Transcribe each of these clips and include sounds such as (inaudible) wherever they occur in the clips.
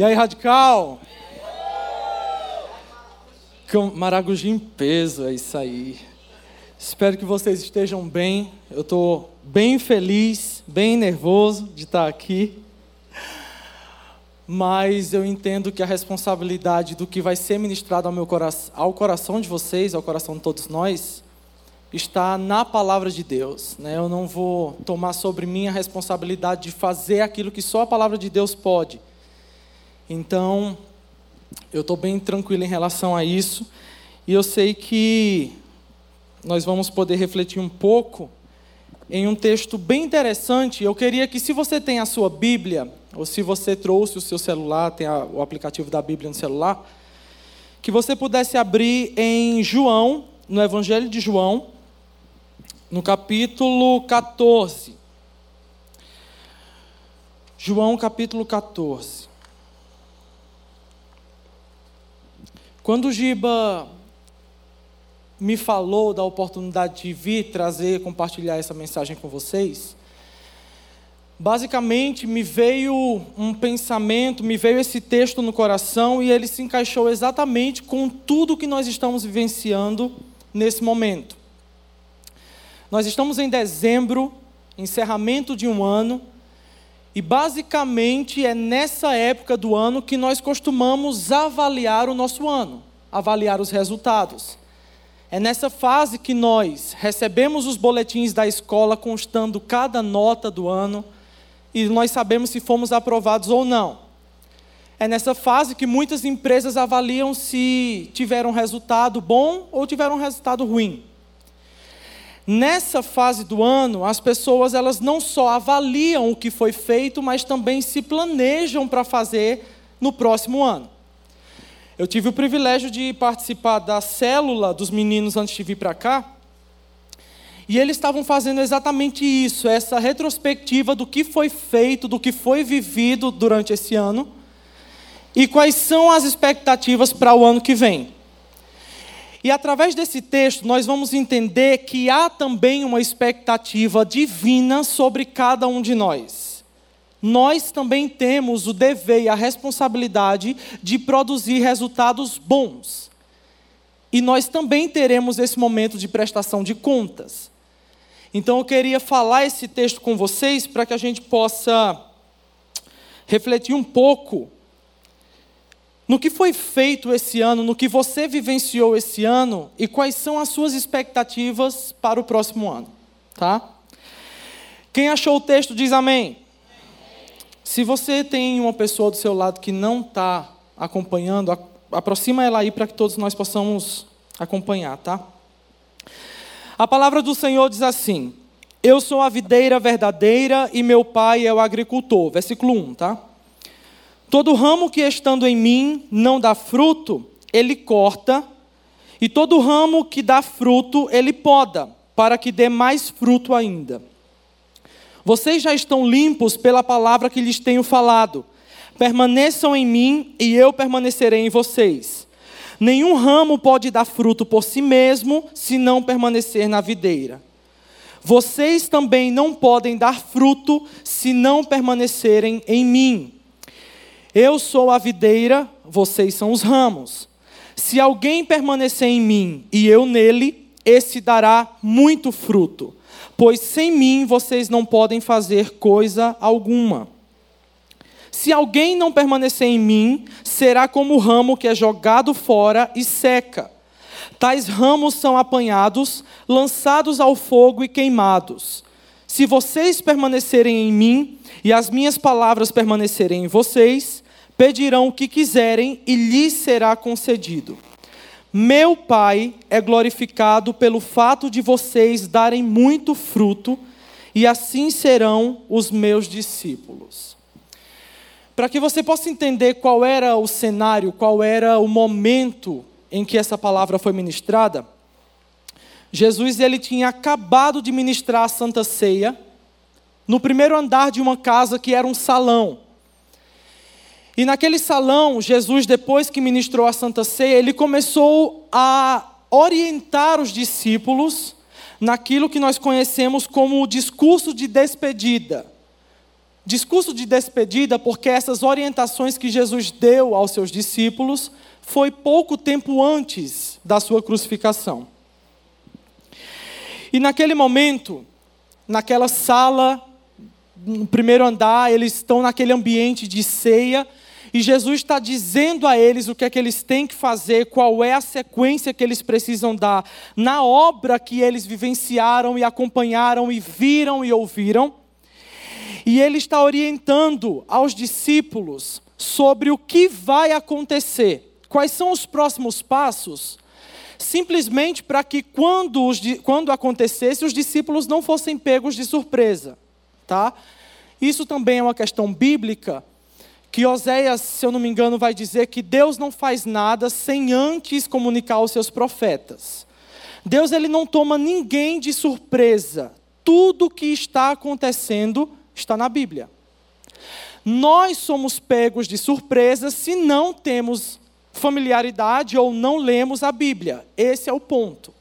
E aí, radical? Maragogi em peso, é isso aí. Espero que vocês estejam bem. Eu estou bem feliz, bem nervoso de estar aqui. Mas eu entendo que a responsabilidade do que vai ser ministrado ao, meu coração, ao coração de vocês, ao coração de todos nós, está na palavra de Deus. Né? Eu não vou tomar sobre mim a responsabilidade de fazer aquilo que só a palavra de Deus pode. Então, eu estou bem tranquilo em relação a isso. E eu sei que nós vamos poder refletir um pouco em um texto bem interessante. Eu queria que, se você tem a sua Bíblia, ou se você trouxe o seu celular, tem a, o aplicativo da Bíblia no celular, que você pudesse abrir em João, no Evangelho de João, no capítulo 14. João capítulo 14. Quando o Giba me falou da oportunidade de vir trazer, compartilhar essa mensagem com vocês, basicamente me veio um pensamento, me veio esse texto no coração e ele se encaixou exatamente com tudo que nós estamos vivenciando nesse momento. Nós estamos em dezembro, encerramento de um ano, e basicamente é nessa época do ano que nós costumamos avaliar o nosso ano, avaliar os resultados. É nessa fase que nós recebemos os boletins da escola constando cada nota do ano e nós sabemos se fomos aprovados ou não. É nessa fase que muitas empresas avaliam se tiveram resultado bom ou tiveram resultado ruim. Nessa fase do ano, as pessoas elas não só avaliam o que foi feito, mas também se planejam para fazer no próximo ano. Eu tive o privilégio de participar da célula dos meninos antes de vir para cá. E eles estavam fazendo exatamente isso, essa retrospectiva do que foi feito, do que foi vivido durante esse ano e quais são as expectativas para o ano que vem. E através desse texto, nós vamos entender que há também uma expectativa divina sobre cada um de nós. Nós também temos o dever e a responsabilidade de produzir resultados bons. E nós também teremos esse momento de prestação de contas. Então eu queria falar esse texto com vocês para que a gente possa refletir um pouco no que foi feito esse ano, no que você vivenciou esse ano e quais são as suas expectativas para o próximo ano, tá? Quem achou o texto diz amém. Se você tem uma pessoa do seu lado que não está acompanhando, aproxima ela aí para que todos nós possamos acompanhar, tá? A palavra do Senhor diz assim: Eu sou a videira verdadeira e meu pai é o agricultor. Versículo 1, tá? Todo ramo que estando em mim não dá fruto, ele corta, e todo ramo que dá fruto, ele poda, para que dê mais fruto ainda. Vocês já estão limpos pela palavra que lhes tenho falado. Permaneçam em mim e eu permanecerei em vocês. Nenhum ramo pode dar fruto por si mesmo se não permanecer na videira. Vocês também não podem dar fruto se não permanecerem em mim. Eu sou a videira, vocês são os ramos. Se alguém permanecer em mim e eu nele, esse dará muito fruto, pois sem mim vocês não podem fazer coisa alguma. Se alguém não permanecer em mim, será como o ramo que é jogado fora e seca. Tais ramos são apanhados, lançados ao fogo e queimados. Se vocês permanecerem em mim e as minhas palavras permanecerem em vocês, pedirão o que quiserem e lhes será concedido. Meu Pai é glorificado pelo fato de vocês darem muito fruto, e assim serão os meus discípulos. Para que você possa entender qual era o cenário, qual era o momento em que essa palavra foi ministrada, Jesus ele tinha acabado de ministrar a Santa Ceia no primeiro andar de uma casa que era um salão. E naquele salão, Jesus, depois que ministrou a Santa Ceia, ele começou a orientar os discípulos naquilo que nós conhecemos como o discurso de despedida. discurso de despedida, porque essas orientações que Jesus deu aos seus discípulos foi pouco tempo antes da sua crucificação. E naquele momento, naquela sala, no primeiro andar, eles estão naquele ambiente de ceia, e Jesus está dizendo a eles o que é que eles têm que fazer, qual é a sequência que eles precisam dar na obra que eles vivenciaram e acompanharam e viram e ouviram. E ele está orientando aos discípulos sobre o que vai acontecer, quais são os próximos passos, simplesmente para que quando, os, quando acontecesse, os discípulos não fossem pegos de surpresa. Tá? Isso também é uma questão bíblica, que Oséias, se eu não me engano, vai dizer que Deus não faz nada sem antes comunicar aos seus profetas. Deus ele não toma ninguém de surpresa. Tudo o que está acontecendo está na Bíblia. Nós somos pegos de surpresa se não temos familiaridade ou não lemos a Bíblia. Esse é o ponto.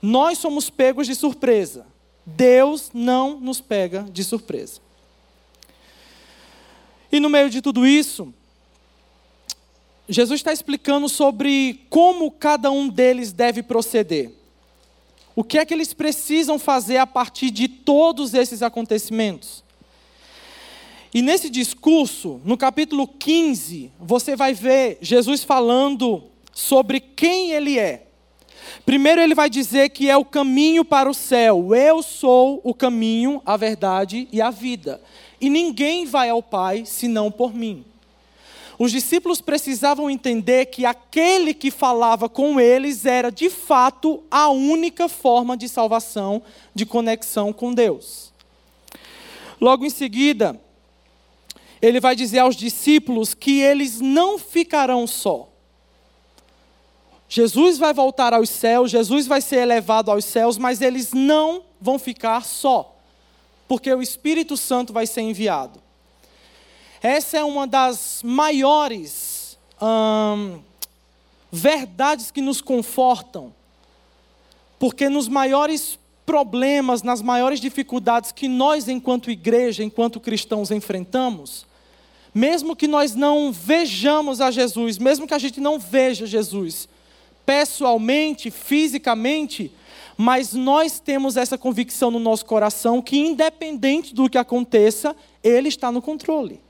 Nós somos pegos de surpresa. Deus não nos pega de surpresa. E no meio de tudo isso, Jesus está explicando sobre como cada um deles deve proceder. O que é que eles precisam fazer a partir de todos esses acontecimentos? E nesse discurso, no capítulo 15, você vai ver Jesus falando sobre quem ele é. Primeiro, ele vai dizer que é o caminho para o céu. Eu sou o caminho, a verdade e a vida e ninguém vai ao Pai senão por mim. Os discípulos precisavam entender que aquele que falava com eles era de fato a única forma de salvação, de conexão com Deus. Logo em seguida, ele vai dizer aos discípulos que eles não ficarão só. Jesus vai voltar aos céus, Jesus vai ser elevado aos céus, mas eles não vão ficar só porque o Espírito Santo vai ser enviado. Essa é uma das maiores hum, verdades que nos confortam, porque nos maiores problemas, nas maiores dificuldades que nós, enquanto igreja, enquanto cristãos, enfrentamos, mesmo que nós não vejamos a Jesus, mesmo que a gente não veja Jesus pessoalmente, fisicamente, mas nós temos essa convicção no nosso coração que, independente do que aconteça, Ele está no controle.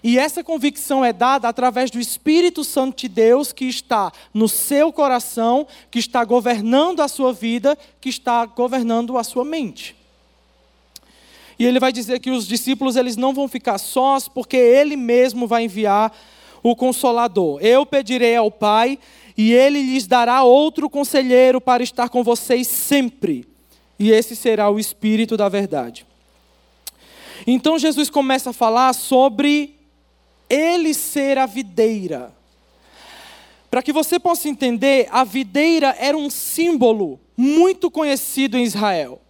E essa convicção é dada através do Espírito Santo de Deus que está no seu coração, que está governando a sua vida, que está governando a sua mente. E ele vai dizer que os discípulos eles não vão ficar sós, porque ele mesmo vai enviar o consolador. Eu pedirei ao Pai e ele lhes dará outro conselheiro para estar com vocês sempre. E esse será o Espírito da Verdade. Então Jesus começa a falar sobre ele ser a videira. Para que você possa entender, a videira era um símbolo muito conhecido em Israel.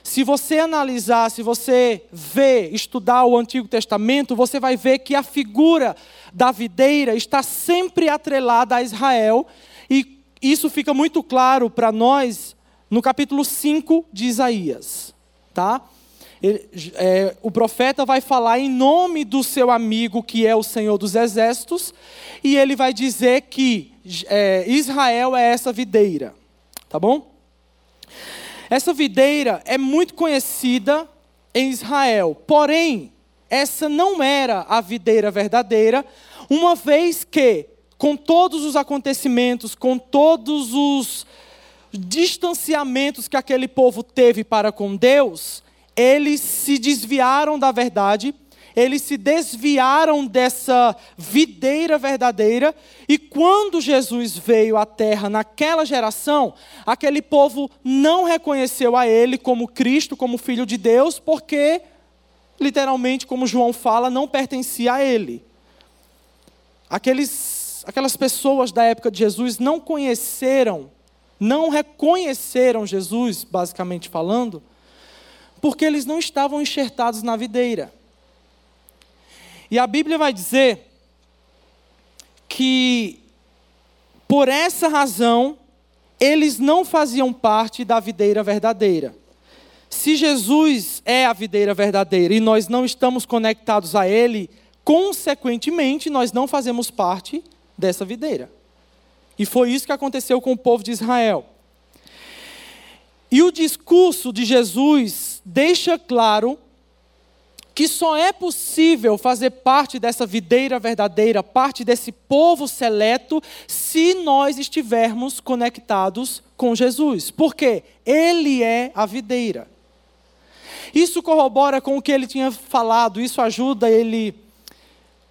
Se você analisar, se você ver, estudar o Antigo Testamento, você vai ver que a figura da videira está sempre atrelada a Israel, e isso fica muito claro para nós no capítulo 5 de Isaías. Tá? Ele, é, o profeta vai falar em nome do seu amigo, que é o Senhor dos Exércitos, e ele vai dizer que é, Israel é essa videira. Tá bom? Essa videira é muito conhecida em Israel, porém, essa não era a videira verdadeira, uma vez que, com todos os acontecimentos, com todos os distanciamentos que aquele povo teve para com Deus, eles se desviaram da verdade eles se desviaram dessa videira verdadeira, e quando Jesus veio à terra naquela geração, aquele povo não reconheceu a ele como Cristo, como Filho de Deus, porque, literalmente, como João fala, não pertencia a ele. Aqueles, aquelas pessoas da época de Jesus não conheceram, não reconheceram Jesus, basicamente falando, porque eles não estavam enxertados na videira. E a Bíblia vai dizer que, por essa razão, eles não faziam parte da videira verdadeira. Se Jesus é a videira verdadeira e nós não estamos conectados a Ele, consequentemente, nós não fazemos parte dessa videira. E foi isso que aconteceu com o povo de Israel. E o discurso de Jesus deixa claro que só é possível fazer parte dessa videira verdadeira, parte desse povo seleto, se nós estivermos conectados com Jesus. Porque Ele é a videira. Isso corrobora com o que ele tinha falado, isso ajuda ele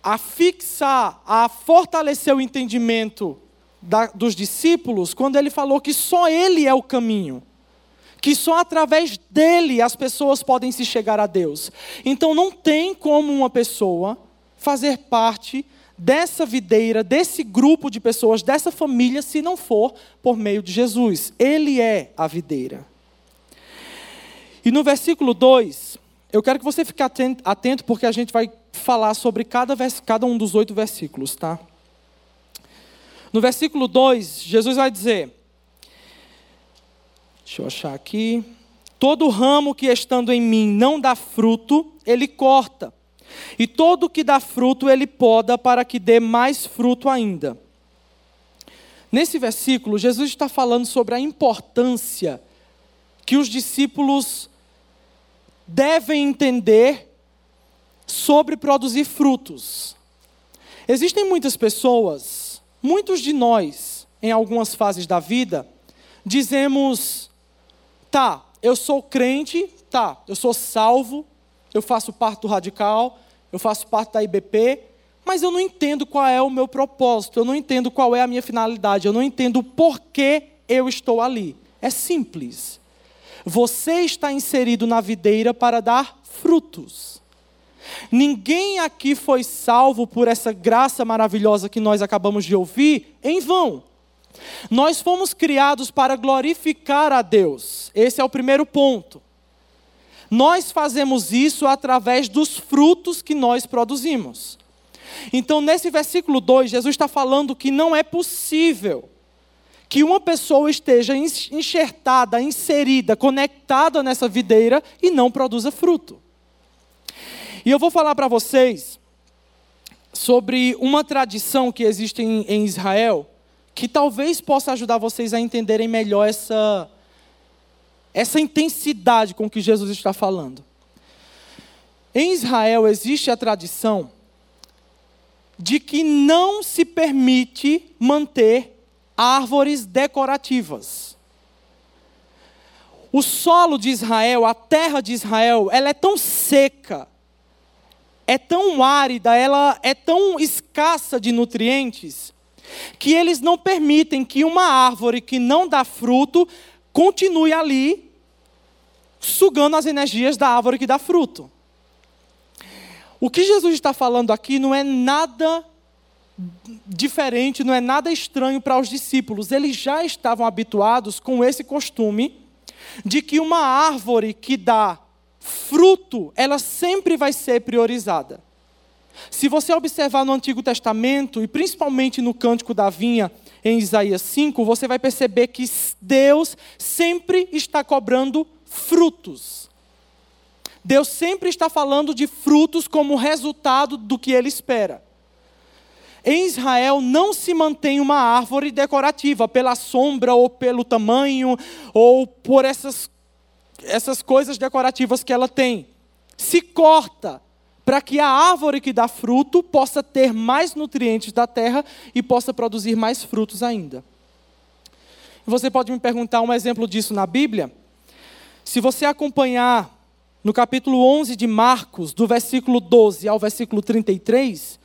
a fixar, a fortalecer o entendimento da, dos discípulos, quando ele falou que só Ele é o caminho que só através dele as pessoas podem se chegar a Deus. Então não tem como uma pessoa fazer parte dessa videira, desse grupo de pessoas, dessa família, se não for por meio de Jesus. Ele é a videira. E no versículo 2, eu quero que você fique atento, porque a gente vai falar sobre cada, vers, cada um dos oito versículos, tá? No versículo 2, Jesus vai dizer: Deixa eu achar aqui. Todo ramo que estando em mim não dá fruto, ele corta. E todo que dá fruto, ele poda para que dê mais fruto ainda. Nesse versículo, Jesus está falando sobre a importância que os discípulos devem entender sobre produzir frutos. Existem muitas pessoas, muitos de nós, em algumas fases da vida, dizemos Tá, eu sou crente, tá, eu sou salvo, eu faço parte do radical, eu faço parte da IBP, mas eu não entendo qual é o meu propósito, eu não entendo qual é a minha finalidade, eu não entendo o porquê eu estou ali. É simples. Você está inserido na videira para dar frutos. Ninguém aqui foi salvo por essa graça maravilhosa que nós acabamos de ouvir em vão. Nós fomos criados para glorificar a Deus. Esse é o primeiro ponto. Nós fazemos isso através dos frutos que nós produzimos. Então, nesse versículo 2, Jesus está falando que não é possível que uma pessoa esteja enxertada, inserida, conectada nessa videira e não produza fruto. E eu vou falar para vocês sobre uma tradição que existe em, em Israel, que talvez possa ajudar vocês a entenderem melhor essa, essa intensidade com que Jesus está falando. Em Israel existe a tradição de que não se permite manter árvores decorativas. O solo de Israel, a terra de Israel, ela é tão seca, é tão árida, ela é tão escassa de nutrientes, que eles não permitem que uma árvore que não dá fruto continue ali sugando as energias da árvore que dá fruto. O que Jesus está falando aqui não é nada diferente, não é nada estranho para os discípulos. Eles já estavam habituados com esse costume de que uma árvore que dá fruto, ela sempre vai ser priorizada. Se você observar no Antigo Testamento, e principalmente no Cântico da Vinha, em Isaías 5, você vai perceber que Deus sempre está cobrando frutos. Deus sempre está falando de frutos como resultado do que ele espera. Em Israel não se mantém uma árvore decorativa pela sombra ou pelo tamanho ou por essas, essas coisas decorativas que ela tem. Se corta para que a árvore que dá fruto possa ter mais nutrientes da terra e possa produzir mais frutos ainda. Você pode me perguntar um exemplo disso na Bíblia? Se você acompanhar no capítulo 11 de Marcos, do versículo 12 ao versículo 33,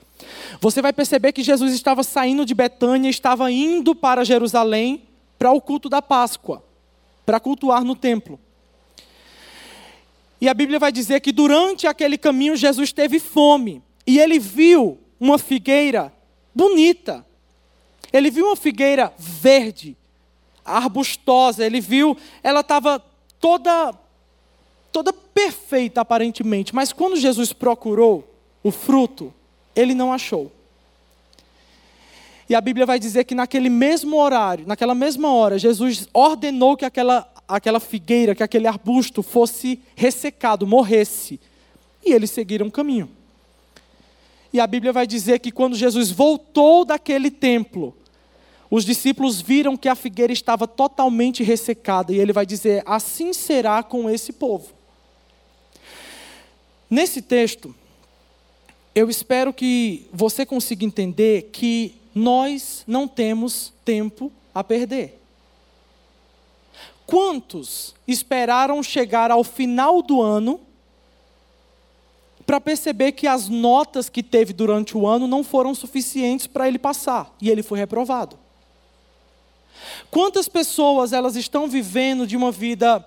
você vai perceber que Jesus estava saindo de Betânia, estava indo para Jerusalém para o culto da Páscoa, para cultuar no templo. E a Bíblia vai dizer que durante aquele caminho Jesus teve fome. E ele viu uma figueira bonita. Ele viu uma figueira verde, arbustosa. Ele viu, ela estava toda, toda perfeita aparentemente. Mas quando Jesus procurou o fruto, ele não achou. E a Bíblia vai dizer que naquele mesmo horário, naquela mesma hora, Jesus ordenou que aquela aquela figueira, que aquele arbusto fosse ressecado, morresse. E eles seguiram o caminho. E a Bíblia vai dizer que quando Jesus voltou daquele templo, os discípulos viram que a figueira estava totalmente ressecada. E ele vai dizer: Assim será com esse povo. Nesse texto, eu espero que você consiga entender que nós não temos tempo a perder. Quantos esperaram chegar ao final do ano para perceber que as notas que teve durante o ano não foram suficientes para ele passar e ele foi reprovado? Quantas pessoas elas estão vivendo de uma vida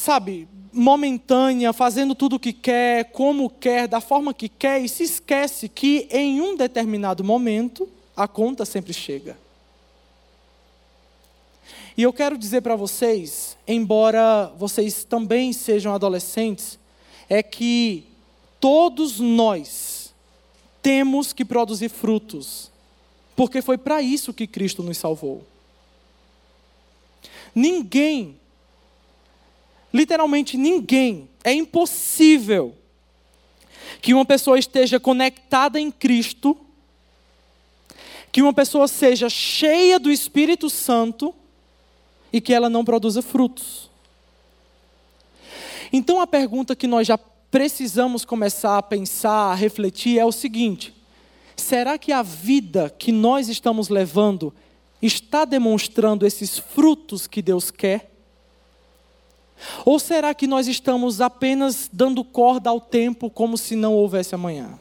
sabe, momentânea, fazendo tudo o que quer, como quer, da forma que quer, e se esquece que em um determinado momento a conta sempre chega. E eu quero dizer para vocês, embora vocês também sejam adolescentes, é que todos nós temos que produzir frutos, porque foi para isso que Cristo nos salvou. Ninguém literalmente ninguém, é impossível que uma pessoa esteja conectada em Cristo, que uma pessoa seja cheia do Espírito Santo e que ela não produza frutos. Então a pergunta que nós já precisamos começar a pensar, a refletir é o seguinte: será que a vida que nós estamos levando está demonstrando esses frutos que Deus quer? Ou será que nós estamos apenas dando corda ao tempo como se não houvesse amanhã?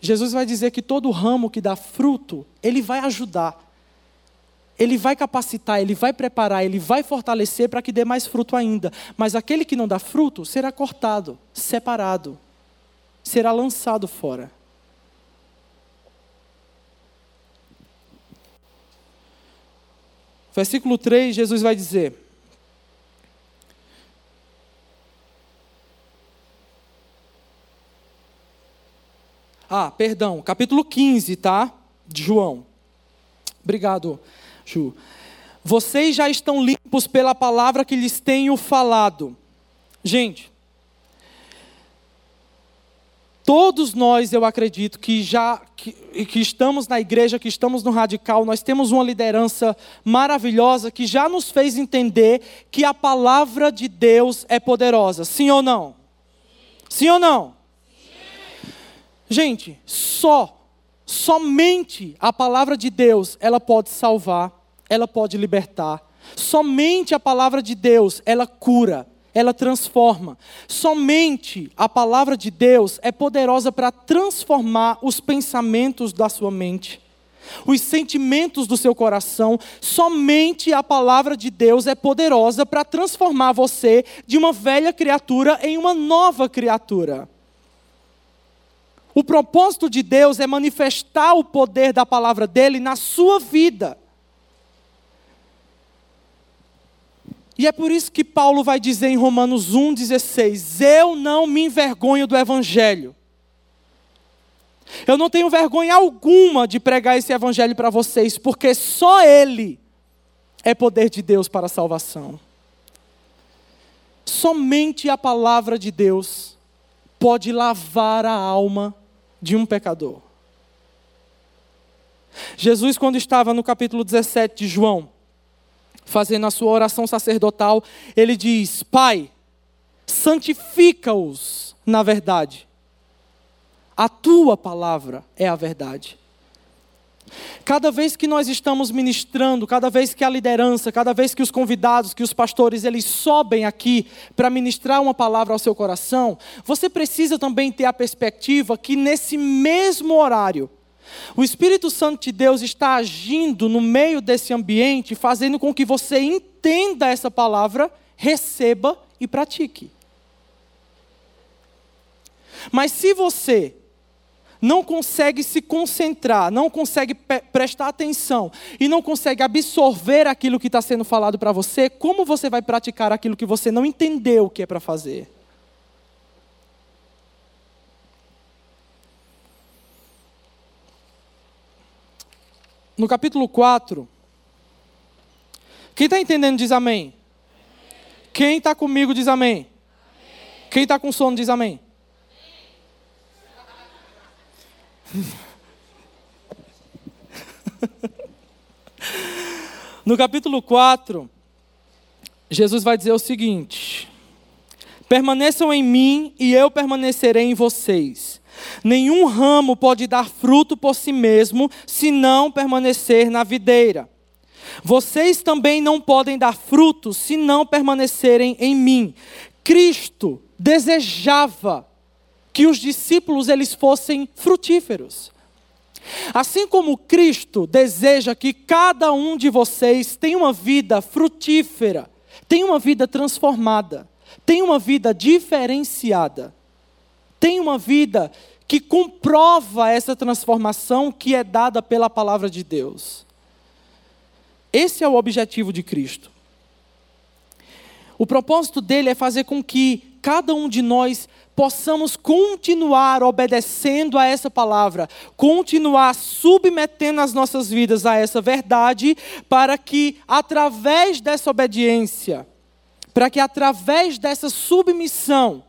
Jesus vai dizer que todo ramo que dá fruto, ele vai ajudar, ele vai capacitar, ele vai preparar, ele vai fortalecer para que dê mais fruto ainda. Mas aquele que não dá fruto será cortado, separado, será lançado fora. Versículo 3, Jesus vai dizer: Ah, perdão, capítulo 15, tá? De João. Obrigado, Ju. Vocês já estão limpos pela palavra que lhes tenho falado. Gente, Todos nós, eu acredito, que já que, que, estamos na igreja, que estamos no radical, nós temos uma liderança maravilhosa que já nos fez entender que a palavra de Deus é poderosa. Sim ou não? Sim, ou não? Sim. Gente, só, somente a palavra de Deus, ela pode salvar, ela pode libertar. Somente a palavra de Deus, ela cura ela transforma. Somente a palavra de Deus é poderosa para transformar os pensamentos da sua mente, os sentimentos do seu coração. Somente a palavra de Deus é poderosa para transformar você de uma velha criatura em uma nova criatura. O propósito de Deus é manifestar o poder da palavra dele na sua vida. E é por isso que Paulo vai dizer em Romanos 1,16: Eu não me envergonho do Evangelho. Eu não tenho vergonha alguma de pregar esse Evangelho para vocês, porque só Ele é poder de Deus para a salvação. Somente a palavra de Deus pode lavar a alma de um pecador. Jesus, quando estava no capítulo 17 de João, fazendo a sua oração sacerdotal, ele diz: Pai, santifica-os na verdade. A tua palavra é a verdade. Cada vez que nós estamos ministrando, cada vez que a liderança, cada vez que os convidados, que os pastores, eles sobem aqui para ministrar uma palavra ao seu coração, você precisa também ter a perspectiva que nesse mesmo horário, o Espírito Santo de Deus está agindo no meio desse ambiente, fazendo com que você entenda essa palavra, receba e pratique. Mas se você não consegue se concentrar, não consegue prestar atenção e não consegue absorver aquilo que está sendo falado para você, como você vai praticar aquilo que você não entendeu o que é para fazer? No capítulo 4. Quem está entendendo diz amém. Quem está comigo diz amém. Quem está com sono diz amém. (laughs) no capítulo 4, Jesus vai dizer o seguinte: Permaneçam em mim e eu permanecerei em vocês. Nenhum ramo pode dar fruto por si mesmo se não permanecer na videira. Vocês também não podem dar frutos se não permanecerem em mim. Cristo desejava que os discípulos eles fossem frutíferos. Assim como Cristo deseja que cada um de vocês tenha uma vida frutífera, tenha uma vida transformada, tenha uma vida diferenciada, tenha uma vida que comprova essa transformação que é dada pela palavra de Deus. Esse é o objetivo de Cristo. O propósito dele é fazer com que cada um de nós possamos continuar obedecendo a essa palavra, continuar submetendo as nossas vidas a essa verdade, para que através dessa obediência, para que através dessa submissão,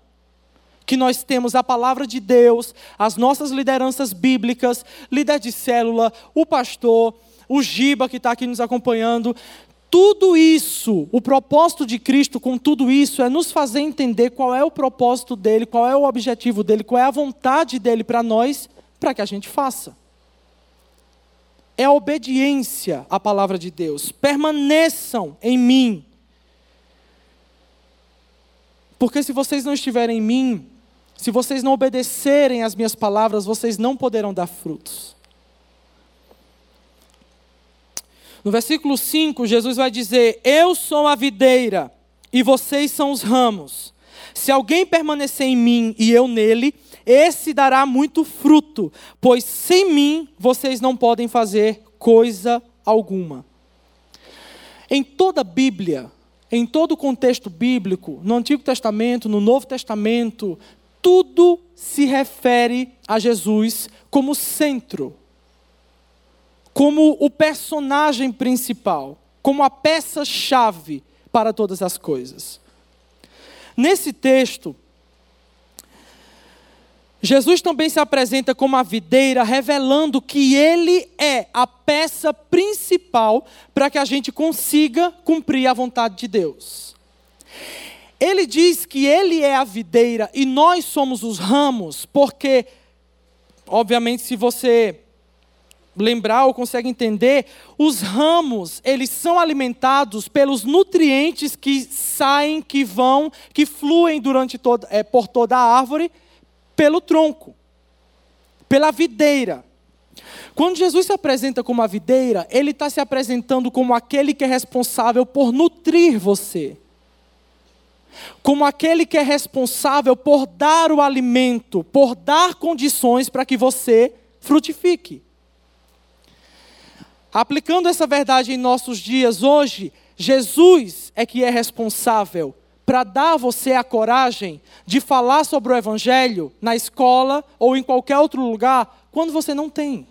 que nós temos a palavra de Deus, as nossas lideranças bíblicas, líder de célula, o pastor, o Giba que está aqui nos acompanhando. Tudo isso, o propósito de Cristo com tudo isso é nos fazer entender qual é o propósito dele, qual é o objetivo dele, qual é a vontade dele para nós, para que a gente faça. É a obediência à palavra de Deus. Permaneçam em mim. Porque se vocês não estiverem em mim, se vocês não obedecerem às minhas palavras, vocês não poderão dar frutos. No versículo 5, Jesus vai dizer: Eu sou a videira e vocês são os ramos. Se alguém permanecer em mim e eu nele, esse dará muito fruto, pois sem mim vocês não podem fazer coisa alguma. Em toda a Bíblia, em todo o contexto bíblico, no Antigo Testamento, no Novo Testamento, tudo se refere a Jesus como centro como o personagem principal, como a peça-chave para todas as coisas. Nesse texto, Jesus também se apresenta como a videira, revelando que ele é a peça principal para que a gente consiga cumprir a vontade de Deus. Ele diz que ele é a videira e nós somos os ramos, porque, obviamente, se você lembrar ou consegue entender, os ramos, eles são alimentados pelos nutrientes que saem, que vão, que fluem durante toda, é, por toda a árvore, pelo tronco, pela videira. Quando Jesus se apresenta como a videira, ele está se apresentando como aquele que é responsável por nutrir você. Como aquele que é responsável por dar o alimento, por dar condições para que você frutifique. Aplicando essa verdade em nossos dias hoje, Jesus é que é responsável para dar a você a coragem de falar sobre o Evangelho na escola ou em qualquer outro lugar quando você não tem.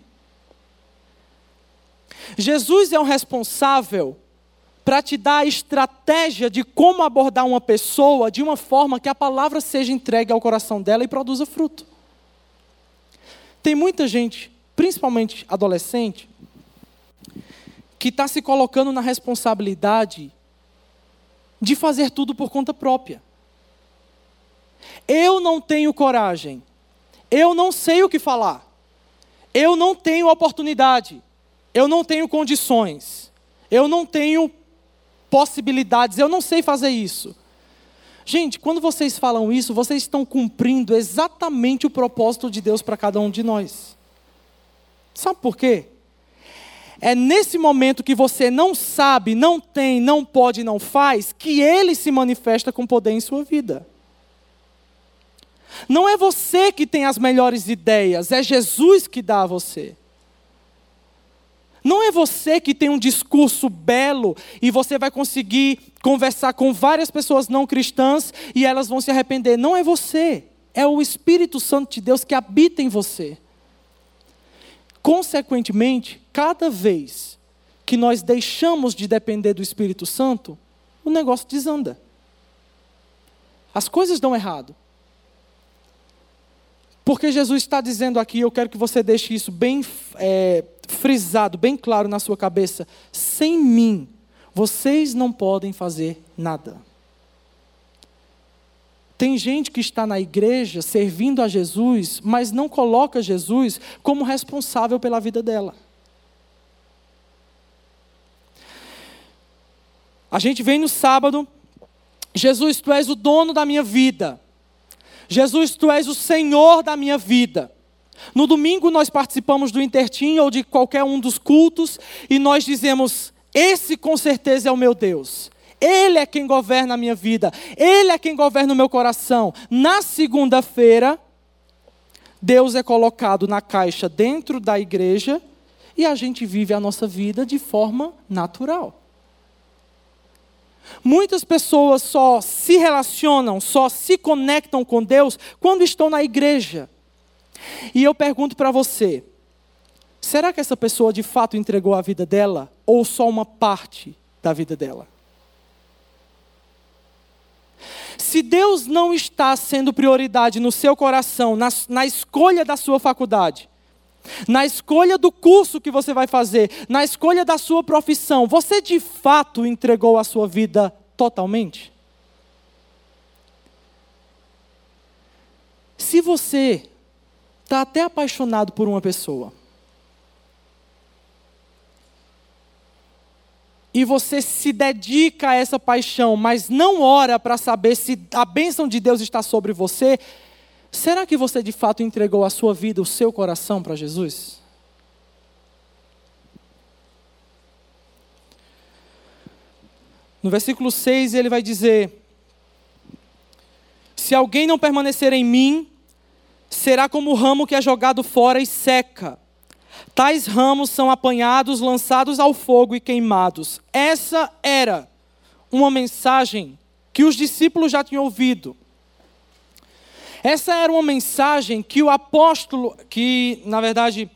Jesus é o responsável para te dar a estratégia de como abordar uma pessoa de uma forma que a palavra seja entregue ao coração dela e produza fruto. Tem muita gente, principalmente adolescente, que está se colocando na responsabilidade de fazer tudo por conta própria. Eu não tenho coragem, eu não sei o que falar, eu não tenho oportunidade, eu não tenho condições, eu não tenho possibilidades, eu não sei fazer isso. Gente, quando vocês falam isso, vocês estão cumprindo exatamente o propósito de Deus para cada um de nós. Sabe por quê? É nesse momento que você não sabe, não tem, não pode, não faz, que ele se manifesta com poder em sua vida. Não é você que tem as melhores ideias, é Jesus que dá a você. Não é você que tem um discurso belo e você vai conseguir conversar com várias pessoas não cristãs e elas vão se arrepender. Não é você, é o Espírito Santo de Deus que habita em você. Consequentemente, cada vez que nós deixamos de depender do Espírito Santo, o negócio desanda. As coisas dão errado. Porque Jesus está dizendo aqui, eu quero que você deixe isso bem é, frisado, bem claro na sua cabeça: sem mim, vocês não podem fazer nada. Tem gente que está na igreja servindo a Jesus, mas não coloca Jesus como responsável pela vida dela. A gente vem no sábado, Jesus, tu és o dono da minha vida. Jesus, tu és o Senhor da minha vida. No domingo nós participamos do Intertim ou de qualquer um dos cultos e nós dizemos: esse com certeza é o meu Deus. Ele é quem governa a minha vida. Ele é quem governa o meu coração. Na segunda-feira, Deus é colocado na caixa dentro da igreja e a gente vive a nossa vida de forma natural. Muitas pessoas só se relacionam, só se conectam com Deus quando estão na igreja. E eu pergunto para você: será que essa pessoa de fato entregou a vida dela ou só uma parte da vida dela? Se Deus não está sendo prioridade no seu coração, na, na escolha da sua faculdade, na escolha do curso que você vai fazer, na escolha da sua profissão, você de fato entregou a sua vida totalmente? Se você está até apaixonado por uma pessoa, e você se dedica a essa paixão, mas não ora para saber se a bênção de Deus está sobre você, Será que você de fato entregou a sua vida, o seu coração para Jesus? No versículo 6 ele vai dizer: Se alguém não permanecer em mim, será como o ramo que é jogado fora e seca. Tais ramos são apanhados, lançados ao fogo e queimados. Essa era uma mensagem que os discípulos já tinham ouvido. Essa era uma mensagem que o apóstolo, que na verdade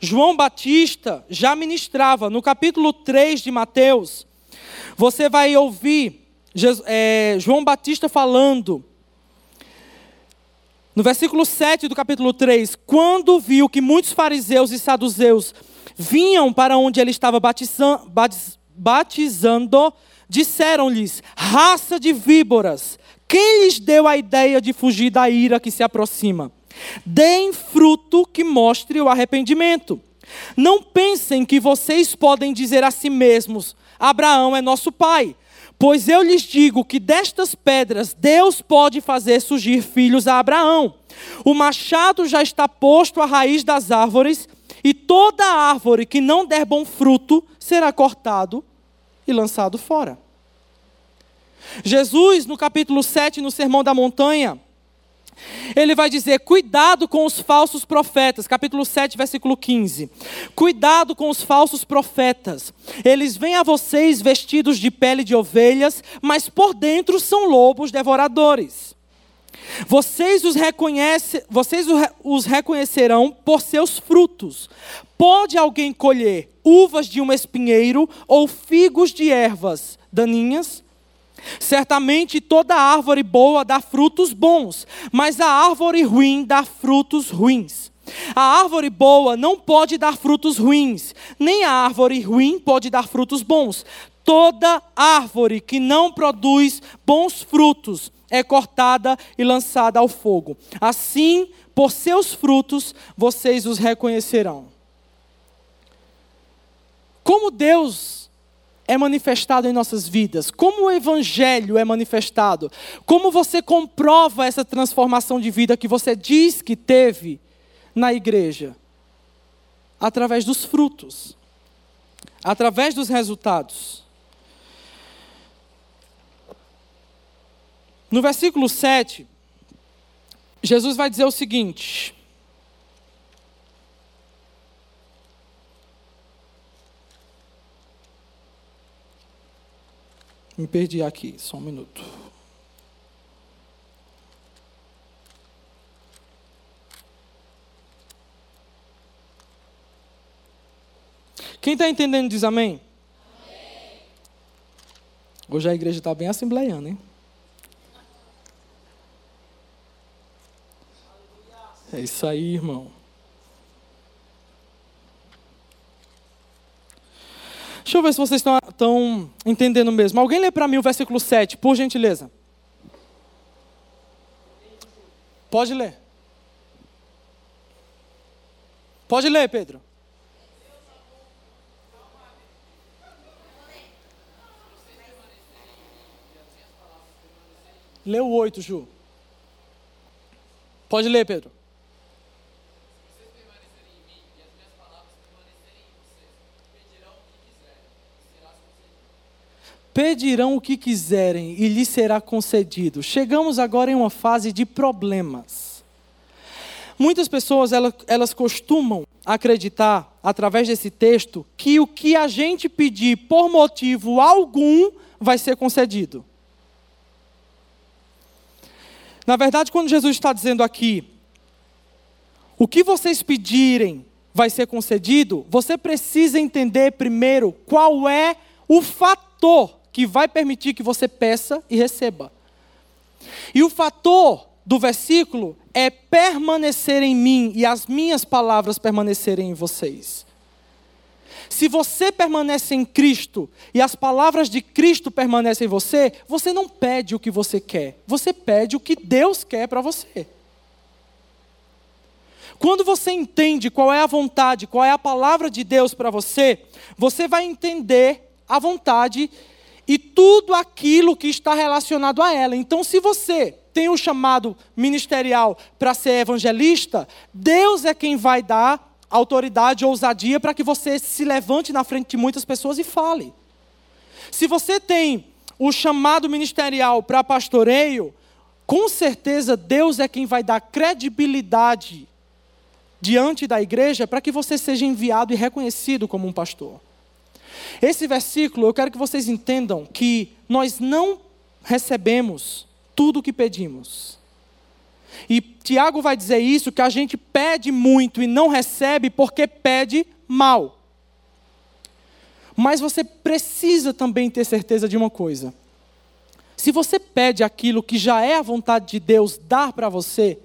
João Batista já ministrava. No capítulo 3 de Mateus, você vai ouvir é, João Batista falando. No versículo 7 do capítulo 3, quando viu que muitos fariseus e saduceus vinham para onde ele estava batizando, disseram-lhes: raça de víboras, quem lhes deu a ideia de fugir da ira que se aproxima? Deem fruto que mostre o arrependimento. Não pensem que vocês podem dizer a si mesmos: Abraão é nosso pai. Pois eu lhes digo que destas pedras Deus pode fazer surgir filhos a Abraão. O machado já está posto à raiz das árvores, e toda árvore que não der bom fruto será cortado e lançado fora. Jesus, no capítulo 7, no Sermão da Montanha, ele vai dizer: cuidado com os falsos profetas, capítulo 7, versículo 15. Cuidado com os falsos profetas. Eles vêm a vocês vestidos de pele de ovelhas, mas por dentro são lobos devoradores. Vocês os, reconhece, vocês os reconhecerão por seus frutos. Pode alguém colher uvas de um espinheiro ou figos de ervas daninhas? Certamente toda árvore boa dá frutos bons, mas a árvore ruim dá frutos ruins. A árvore boa não pode dar frutos ruins, nem a árvore ruim pode dar frutos bons. Toda árvore que não produz bons frutos é cortada e lançada ao fogo. Assim, por seus frutos, vocês os reconhecerão. Como Deus é manifestado em nossas vidas? Como o Evangelho é manifestado? Como você comprova essa transformação de vida que você diz que teve na igreja? Através dos frutos, através dos resultados. No versículo 7, Jesus vai dizer o seguinte: Me perdi aqui, só um minuto. Quem está entendendo diz amém? amém? Hoje a igreja está bem assembleiana, hein? É isso aí, irmão. Deixa eu ver se vocês estão, estão entendendo mesmo. Alguém lê para mim o versículo 7, por gentileza. Pode ler. Pode ler, Pedro. Lê o 8, Ju. Pode ler, Pedro. Pedirão o que quiserem e lhes será concedido. Chegamos agora em uma fase de problemas. Muitas pessoas elas, elas costumam acreditar, através desse texto, que o que a gente pedir por motivo algum vai ser concedido. Na verdade, quando Jesus está dizendo aqui, o que vocês pedirem vai ser concedido, você precisa entender primeiro qual é o fator que vai permitir que você peça e receba. E o fator do versículo é permanecer em mim e as minhas palavras permanecerem em vocês. Se você permanece em Cristo e as palavras de Cristo permanecem em você, você não pede o que você quer, você pede o que Deus quer para você. Quando você entende qual é a vontade, qual é a palavra de Deus para você, você vai entender a vontade e tudo aquilo que está relacionado a ela. Então, se você tem o chamado ministerial para ser evangelista, Deus é quem vai dar autoridade, ousadia para que você se levante na frente de muitas pessoas e fale. Se você tem o chamado ministerial para pastoreio, com certeza Deus é quem vai dar credibilidade diante da igreja para que você seja enviado e reconhecido como um pastor. Esse versículo, eu quero que vocês entendam que nós não recebemos tudo o que pedimos. E Tiago vai dizer isso, que a gente pede muito e não recebe porque pede mal. Mas você precisa também ter certeza de uma coisa. Se você pede aquilo que já é a vontade de Deus dar para você,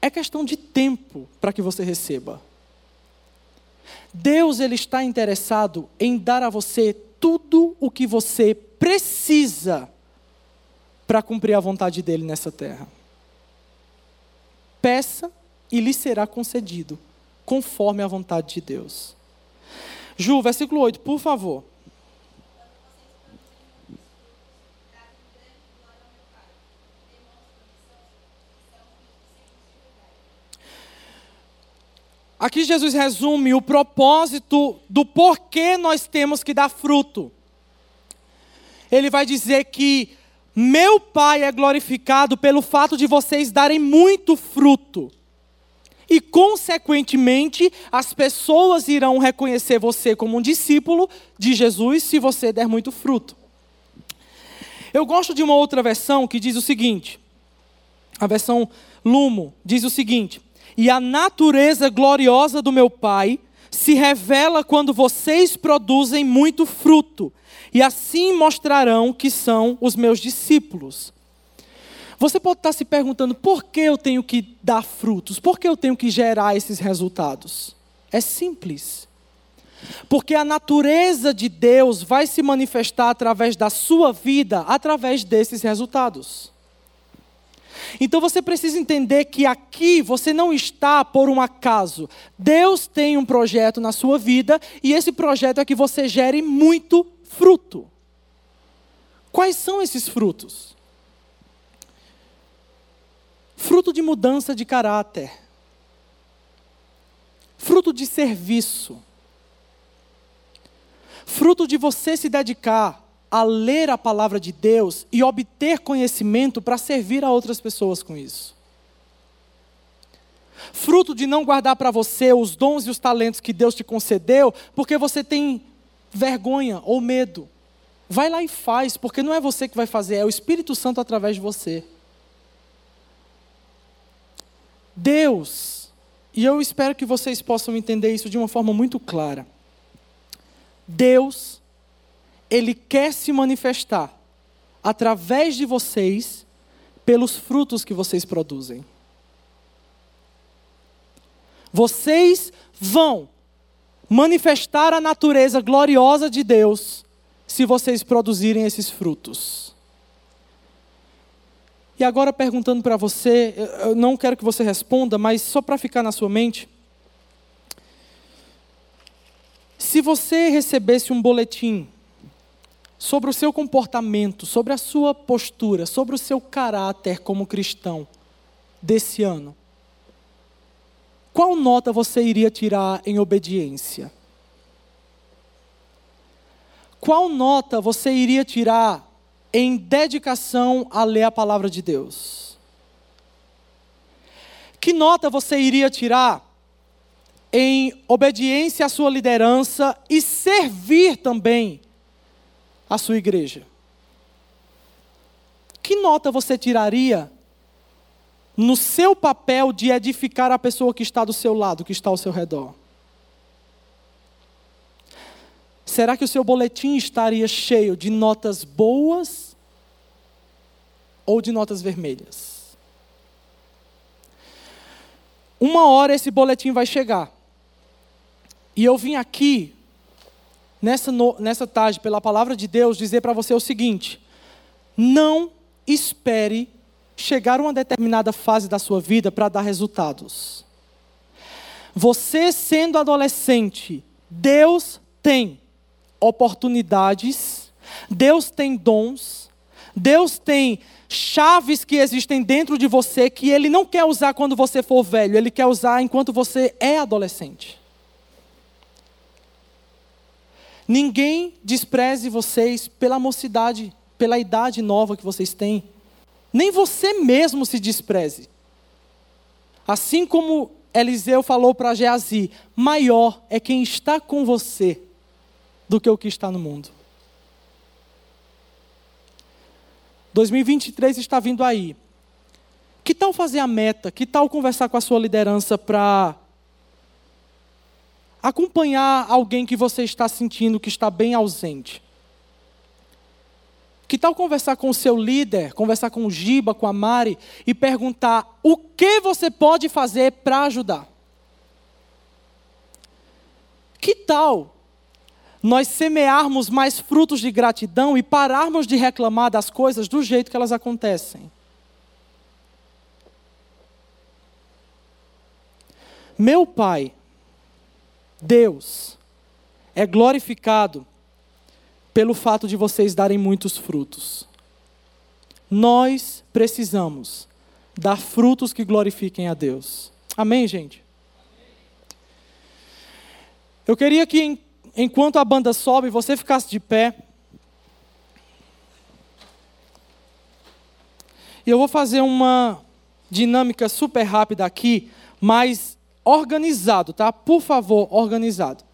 é questão de tempo para que você receba. Deus ele está interessado em dar a você tudo o que você precisa para cumprir a vontade dele nessa terra. Peça e lhe será concedido, conforme a vontade de Deus. Ju, versículo 8, por favor. Aqui Jesus resume o propósito do porquê nós temos que dar fruto. Ele vai dizer que meu Pai é glorificado pelo fato de vocês darem muito fruto. E, consequentemente, as pessoas irão reconhecer você como um discípulo de Jesus se você der muito fruto. Eu gosto de uma outra versão que diz o seguinte: a versão Lumo diz o seguinte: e a natureza gloriosa do meu Pai se revela quando vocês produzem muito fruto, e assim mostrarão que são os meus discípulos. Você pode estar se perguntando por que eu tenho que dar frutos, por que eu tenho que gerar esses resultados? É simples. Porque a natureza de Deus vai se manifestar através da sua vida, através desses resultados. Então você precisa entender que aqui você não está por um acaso. Deus tem um projeto na sua vida e esse projeto é que você gere muito fruto. Quais são esses frutos? Fruto de mudança de caráter. Fruto de serviço. Fruto de você se dedicar a ler a palavra de Deus e obter conhecimento para servir a outras pessoas com isso. Fruto de não guardar para você os dons e os talentos que Deus te concedeu, porque você tem vergonha ou medo. Vai lá e faz, porque não é você que vai fazer, é o Espírito Santo através de você. Deus, e eu espero que vocês possam entender isso de uma forma muito clara. Deus, Ele quer se manifestar através de vocês pelos frutos que vocês produzem. Vocês vão manifestar a natureza gloriosa de Deus se vocês produzirem esses frutos. E agora perguntando para você, eu não quero que você responda, mas só para ficar na sua mente. Se você recebesse um boletim sobre o seu comportamento, sobre a sua postura, sobre o seu caráter como cristão desse ano, qual nota você iria tirar em obediência? Qual nota você iria tirar em dedicação a ler a palavra de Deus? Que nota você iria tirar em obediência à sua liderança e servir também a sua igreja? Que nota você tiraria no seu papel de edificar a pessoa que está do seu lado, que está ao seu redor? Será que o seu boletim estaria cheio de notas boas ou de notas vermelhas? Uma hora esse boletim vai chegar. E eu vim aqui, nessa, nessa tarde, pela palavra de Deus, dizer para você o seguinte: não espere chegar a uma determinada fase da sua vida para dar resultados. Você sendo adolescente, Deus tem oportunidades, Deus tem dons, Deus tem chaves que existem dentro de você que Ele não quer usar quando você for velho, Ele quer usar enquanto você é adolescente. Ninguém despreze vocês pela mocidade, pela idade nova que vocês têm. Nem você mesmo se despreze. Assim como Eliseu falou para Geazi: maior é quem está com você do que o que está no mundo. 2023 está vindo aí. Que tal fazer a meta? Que tal conversar com a sua liderança para acompanhar alguém que você está sentindo que está bem ausente? Que tal conversar com o seu líder, conversar com o Giba, com a Mari e perguntar o que você pode fazer para ajudar? Que tal nós semearmos mais frutos de gratidão e pararmos de reclamar das coisas do jeito que elas acontecem? Meu Pai, Deus, é glorificado pelo fato de vocês darem muitos frutos. Nós precisamos dar frutos que glorifiquem a Deus. Amém, gente? Eu queria que, enquanto a banda sobe, você ficasse de pé. E eu vou fazer uma dinâmica super rápida aqui, mas organizado, tá? Por favor, organizado.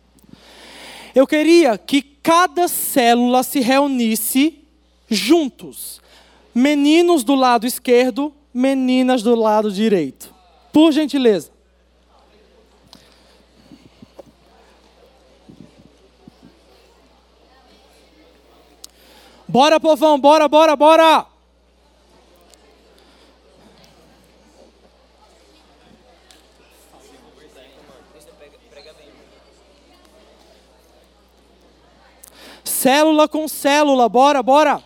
Eu queria que cada célula se reunisse juntos. Meninos do lado esquerdo, meninas do lado direito. Por gentileza. Bora, povão, bora, bora, bora! Célula com célula, bora, bora.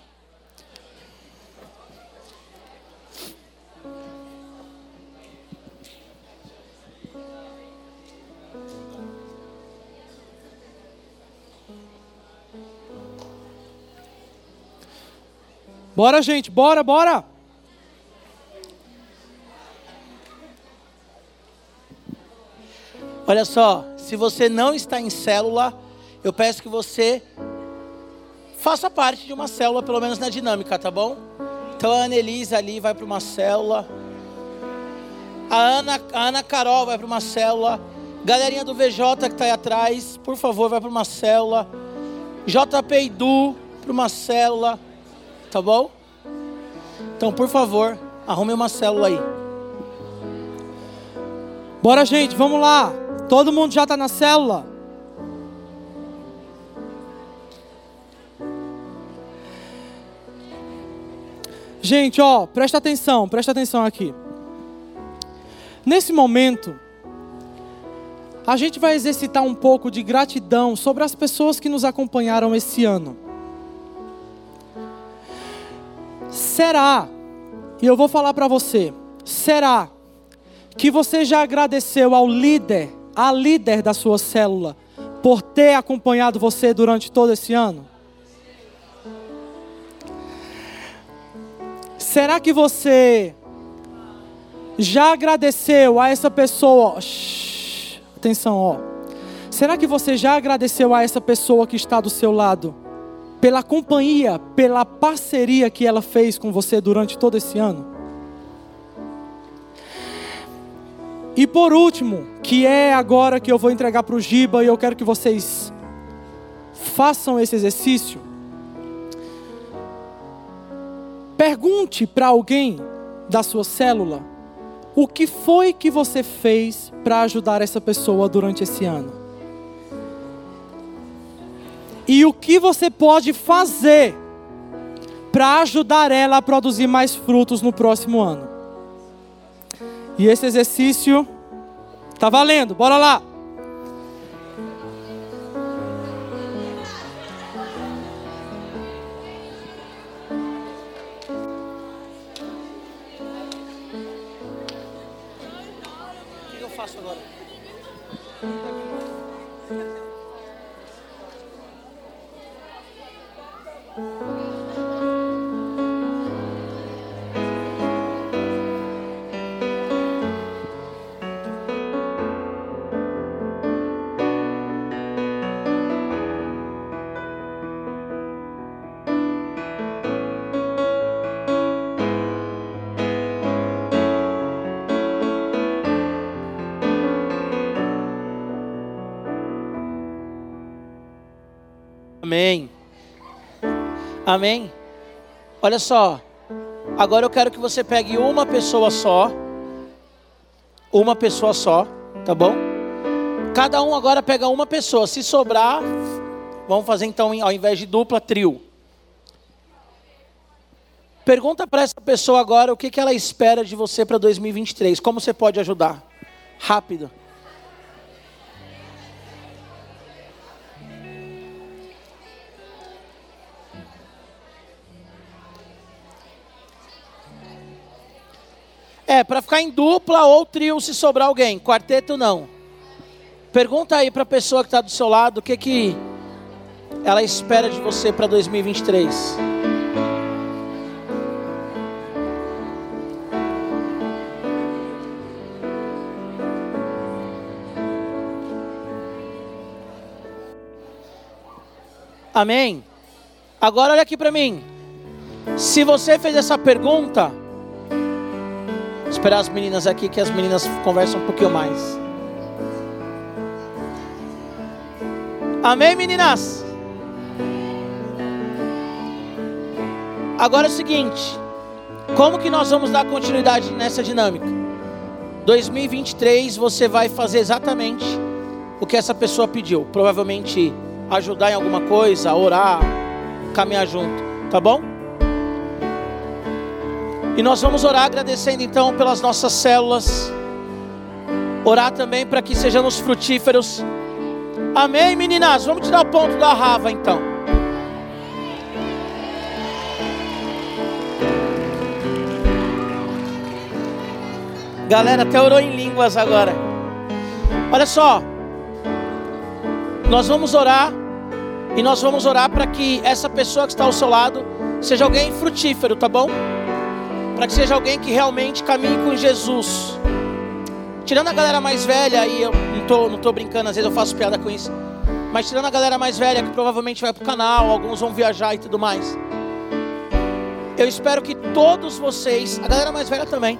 Bora, gente, bora, bora. Olha só, se você não está em célula, eu peço que você faça parte de uma célula, pelo menos na dinâmica, tá bom? Então a Annelise ali vai para uma célula. A Ana, a Ana Carol vai para uma célula. Galerinha do VJ que está aí atrás, por favor, vai para uma célula. JP Edu para uma célula. Tá bom? Então, por favor, arrume uma célula aí. Bora, gente, vamos lá. Todo mundo já está na célula? Gente, ó, presta atenção, presta atenção aqui. Nesse momento, a gente vai exercitar um pouco de gratidão sobre as pessoas que nos acompanharam esse ano. Será, e eu vou falar para você, será que você já agradeceu ao líder, à líder da sua célula, por ter acompanhado você durante todo esse ano? Será que você já agradeceu a essa pessoa? Atenção, ó. Será que você já agradeceu a essa pessoa que está do seu lado? Pela companhia, pela parceria que ela fez com você durante todo esse ano? E por último, que é agora que eu vou entregar para o Giba e eu quero que vocês façam esse exercício. Pergunte para alguém da sua célula o que foi que você fez para ajudar essa pessoa durante esse ano. E o que você pode fazer para ajudar ela a produzir mais frutos no próximo ano. E esse exercício tá valendo. Bora lá. Amém. Olha só. Agora eu quero que você pegue uma pessoa só. Uma pessoa só, tá bom? Cada um agora pega uma pessoa. Se sobrar, vamos fazer então ao invés de dupla, trio. Pergunta para essa pessoa agora o que, que ela espera de você para 2023. Como você pode ajudar? Rápido. É, para ficar em dupla ou trio se sobrar alguém. Quarteto não. Pergunta aí para a pessoa que está do seu lado o que, que ela espera de você para 2023. Amém? Agora olha aqui para mim. Se você fez essa pergunta, esperar as meninas aqui, que as meninas conversam um pouquinho mais. Amém, meninas? Agora é o seguinte: como que nós vamos dar continuidade nessa dinâmica? 2023 você vai fazer exatamente o que essa pessoa pediu. Provavelmente ajudar em alguma coisa, orar, caminhar junto, tá bom? E nós vamos orar agradecendo então pelas nossas células. Orar também para que sejamos frutíferos. Amém, meninas? Vamos tirar o ponto da rava então. Galera, até orou em línguas agora. Olha só. Nós vamos orar. E nós vamos orar para que essa pessoa que está ao seu lado seja alguém frutífero, tá bom? Para que seja alguém que realmente caminhe com Jesus. Tirando a galera mais velha, aí eu não tô, não tô brincando, às vezes eu faço piada com isso. Mas tirando a galera mais velha que provavelmente vai para o canal, alguns vão viajar e tudo mais. Eu espero que todos vocês, a galera mais velha também,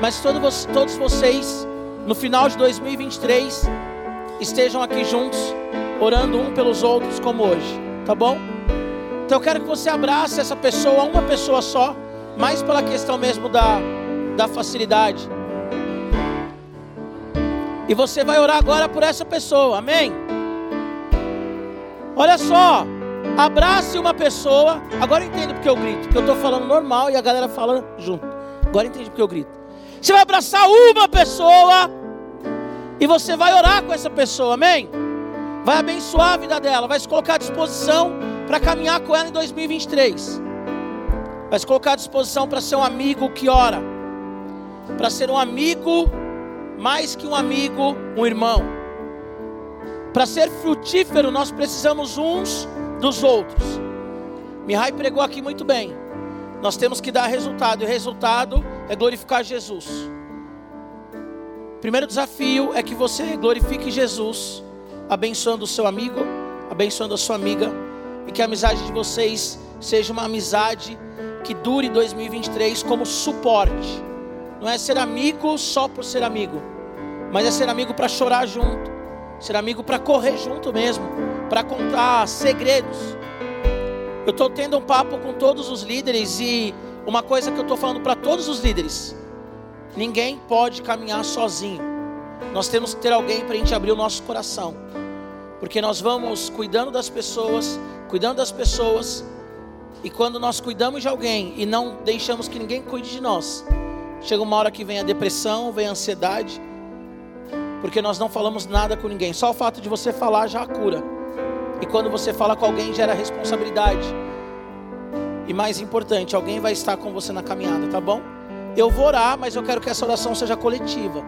mas todos, todos vocês, no final de 2023, estejam aqui juntos, orando um pelos outros como hoje, tá bom? Então eu quero que você abrace essa pessoa, uma pessoa só mais pela questão mesmo da, da facilidade. E você vai orar agora por essa pessoa, amém? Olha só, Abrace uma pessoa. Agora entende porque eu grito. Porque eu estou falando normal e a galera fala junto. Agora entende porque eu grito. Você vai abraçar uma pessoa. E você vai orar com essa pessoa, amém? Vai abençoar a vida dela. Vai se colocar à disposição para caminhar com ela em 2023. Se colocar à disposição para ser um amigo que ora. Para ser um amigo, mais que um amigo, um irmão. Para ser frutífero, nós precisamos uns dos outros. Mihai pregou aqui muito bem. Nós temos que dar resultado, e o resultado é glorificar Jesus. Primeiro desafio é que você glorifique Jesus, abençoando o seu amigo, abençoando a sua amiga, e que a amizade de vocês seja uma amizade que dure 2023 como suporte. Não é ser amigo só por ser amigo, mas é ser amigo para chorar junto, ser amigo para correr junto mesmo, para contar segredos. Eu estou tendo um papo com todos os líderes e uma coisa que eu estou falando para todos os líderes: ninguém pode caminhar sozinho. Nós temos que ter alguém para a gente abrir o nosso coração, porque nós vamos cuidando das pessoas, cuidando das pessoas, e quando nós cuidamos de alguém e não deixamos que ninguém cuide de nós, chega uma hora que vem a depressão, vem a ansiedade, porque nós não falamos nada com ninguém. Só o fato de você falar já cura. E quando você fala com alguém, gera responsabilidade. E mais importante, alguém vai estar com você na caminhada, tá bom? Eu vou orar, mas eu quero que essa oração seja coletiva.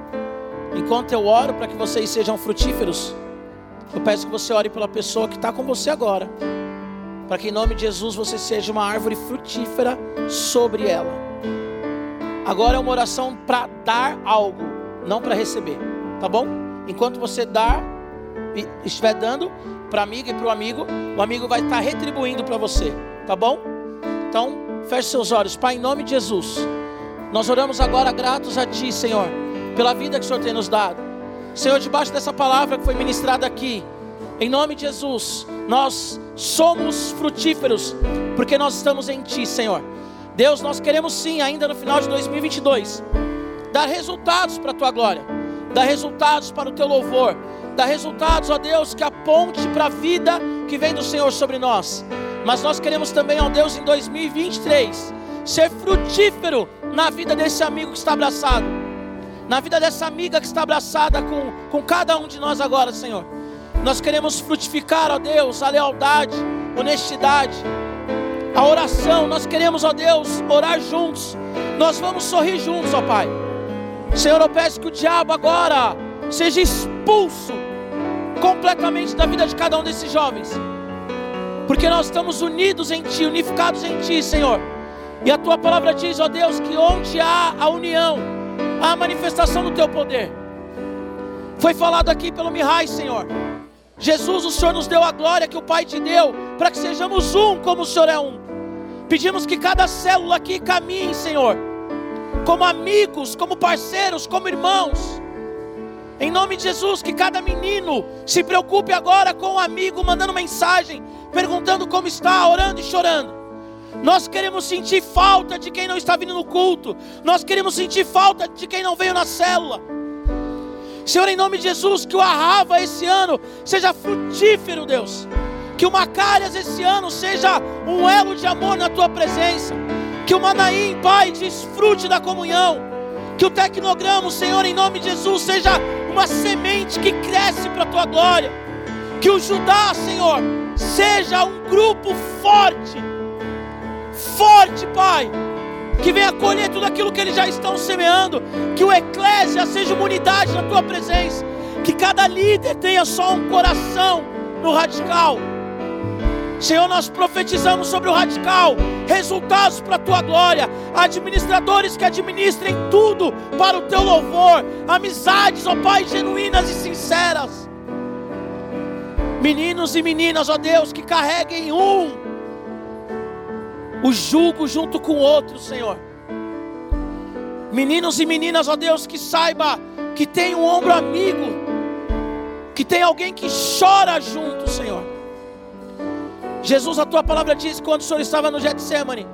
Enquanto eu oro para que vocês sejam frutíferos, eu peço que você ore pela pessoa que está com você agora. Para que em nome de Jesus você seja uma árvore frutífera sobre ela. Agora é uma oração para dar algo, não para receber, tá bom? Enquanto você dar, estiver dando, para a amiga e para o amigo, o amigo vai estar tá retribuindo para você, tá bom? Então, feche seus olhos, Pai, em nome de Jesus. Nós oramos agora gratos a Ti, Senhor, pela vida que o Senhor tem nos dado. Senhor, debaixo dessa palavra que foi ministrada aqui, em nome de Jesus, nós somos frutíferos, porque nós estamos em Ti, Senhor. Deus, nós queremos sim, ainda no final de 2022, dar resultados para a Tua glória, dar resultados para o Teu louvor, dar resultados, ó Deus, que aponte para a vida que vem do Senhor sobre nós. Mas nós queremos também, ó Deus, em 2023, ser frutífero na vida desse amigo que está abraçado, na vida dessa amiga que está abraçada com, com cada um de nós agora, Senhor. Nós queremos frutificar, ó Deus, a lealdade, honestidade, a oração. Nós queremos, ó Deus, orar juntos. Nós vamos sorrir juntos, ó Pai. Senhor, eu peço que o diabo agora seja expulso completamente da vida de cada um desses jovens, porque nós estamos unidos em Ti, unificados em Ti, Senhor. E a Tua palavra diz, ó Deus, que onde há a união, há a manifestação do Teu poder. Foi falado aqui pelo Mihai, Senhor. Jesus, o Senhor nos deu a glória que o Pai te deu, para que sejamos um como o Senhor é um. Pedimos que cada célula aqui caminhe, Senhor, como amigos, como parceiros, como irmãos em nome de Jesus, que cada menino se preocupe agora com o um amigo, mandando mensagem, perguntando como está, orando e chorando. Nós queremos sentir falta de quem não está vindo no culto. Nós queremos sentir falta de quem não veio na célula. Senhor, em nome de Jesus, que o Arrava esse ano seja frutífero, Deus. Que o Macárias esse ano seja um elo de amor na tua presença. Que o Manaim, Pai, desfrute da comunhão. Que o Tecnograma, Senhor, em nome de Jesus, seja uma semente que cresce para a tua glória. Que o Judá, Senhor, seja um grupo forte, forte, Pai, que venha colher tudo aquilo que eles já estão semeando. Que o Eclésia seja uma unidade na tua presença. Que cada líder tenha só um coração no radical Senhor, nós profetizamos sobre o radical, resultados para a tua glória, administradores que administrem tudo para o teu louvor, amizades, ó Pai, genuínas e sinceras. Meninos e meninas, ó Deus, que carreguem um, o jugo junto com outro, Senhor. Meninos e meninas, ó Deus, que saiba que tem um ombro amigo, que tem alguém que chora junto, Senhor Jesus, a tua palavra diz quando o Senhor estava no Getsemane,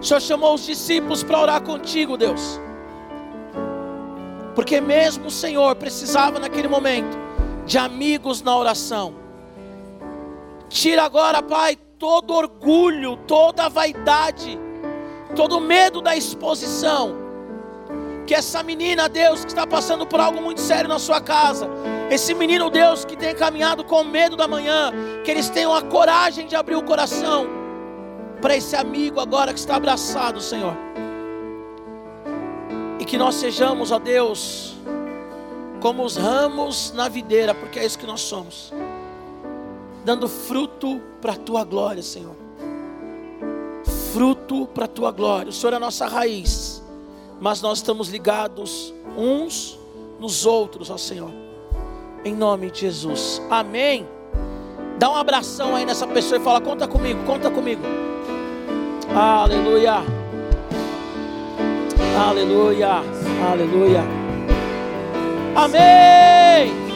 o Senhor chamou os discípulos para orar contigo, Deus. Porque mesmo o Senhor precisava naquele momento de amigos na oração. Tira agora, Pai, todo orgulho, toda vaidade, todo medo da exposição. Que essa menina, Deus, que está passando por algo muito sério na sua casa, esse menino, Deus, que tem caminhado com medo da manhã, que eles tenham a coragem de abrir o coração para esse amigo agora que está abraçado, Senhor. E que nós sejamos, ó Deus, como os ramos na videira, porque é isso que nós somos, dando fruto para a tua glória, Senhor. Fruto para a tua glória. O Senhor é a nossa raiz, mas nós estamos ligados uns nos outros, ó Senhor. Em nome de Jesus. Amém. Dá um abração aí nessa pessoa e fala: Conta comigo, conta comigo. Aleluia. Aleluia. Aleluia. Amém.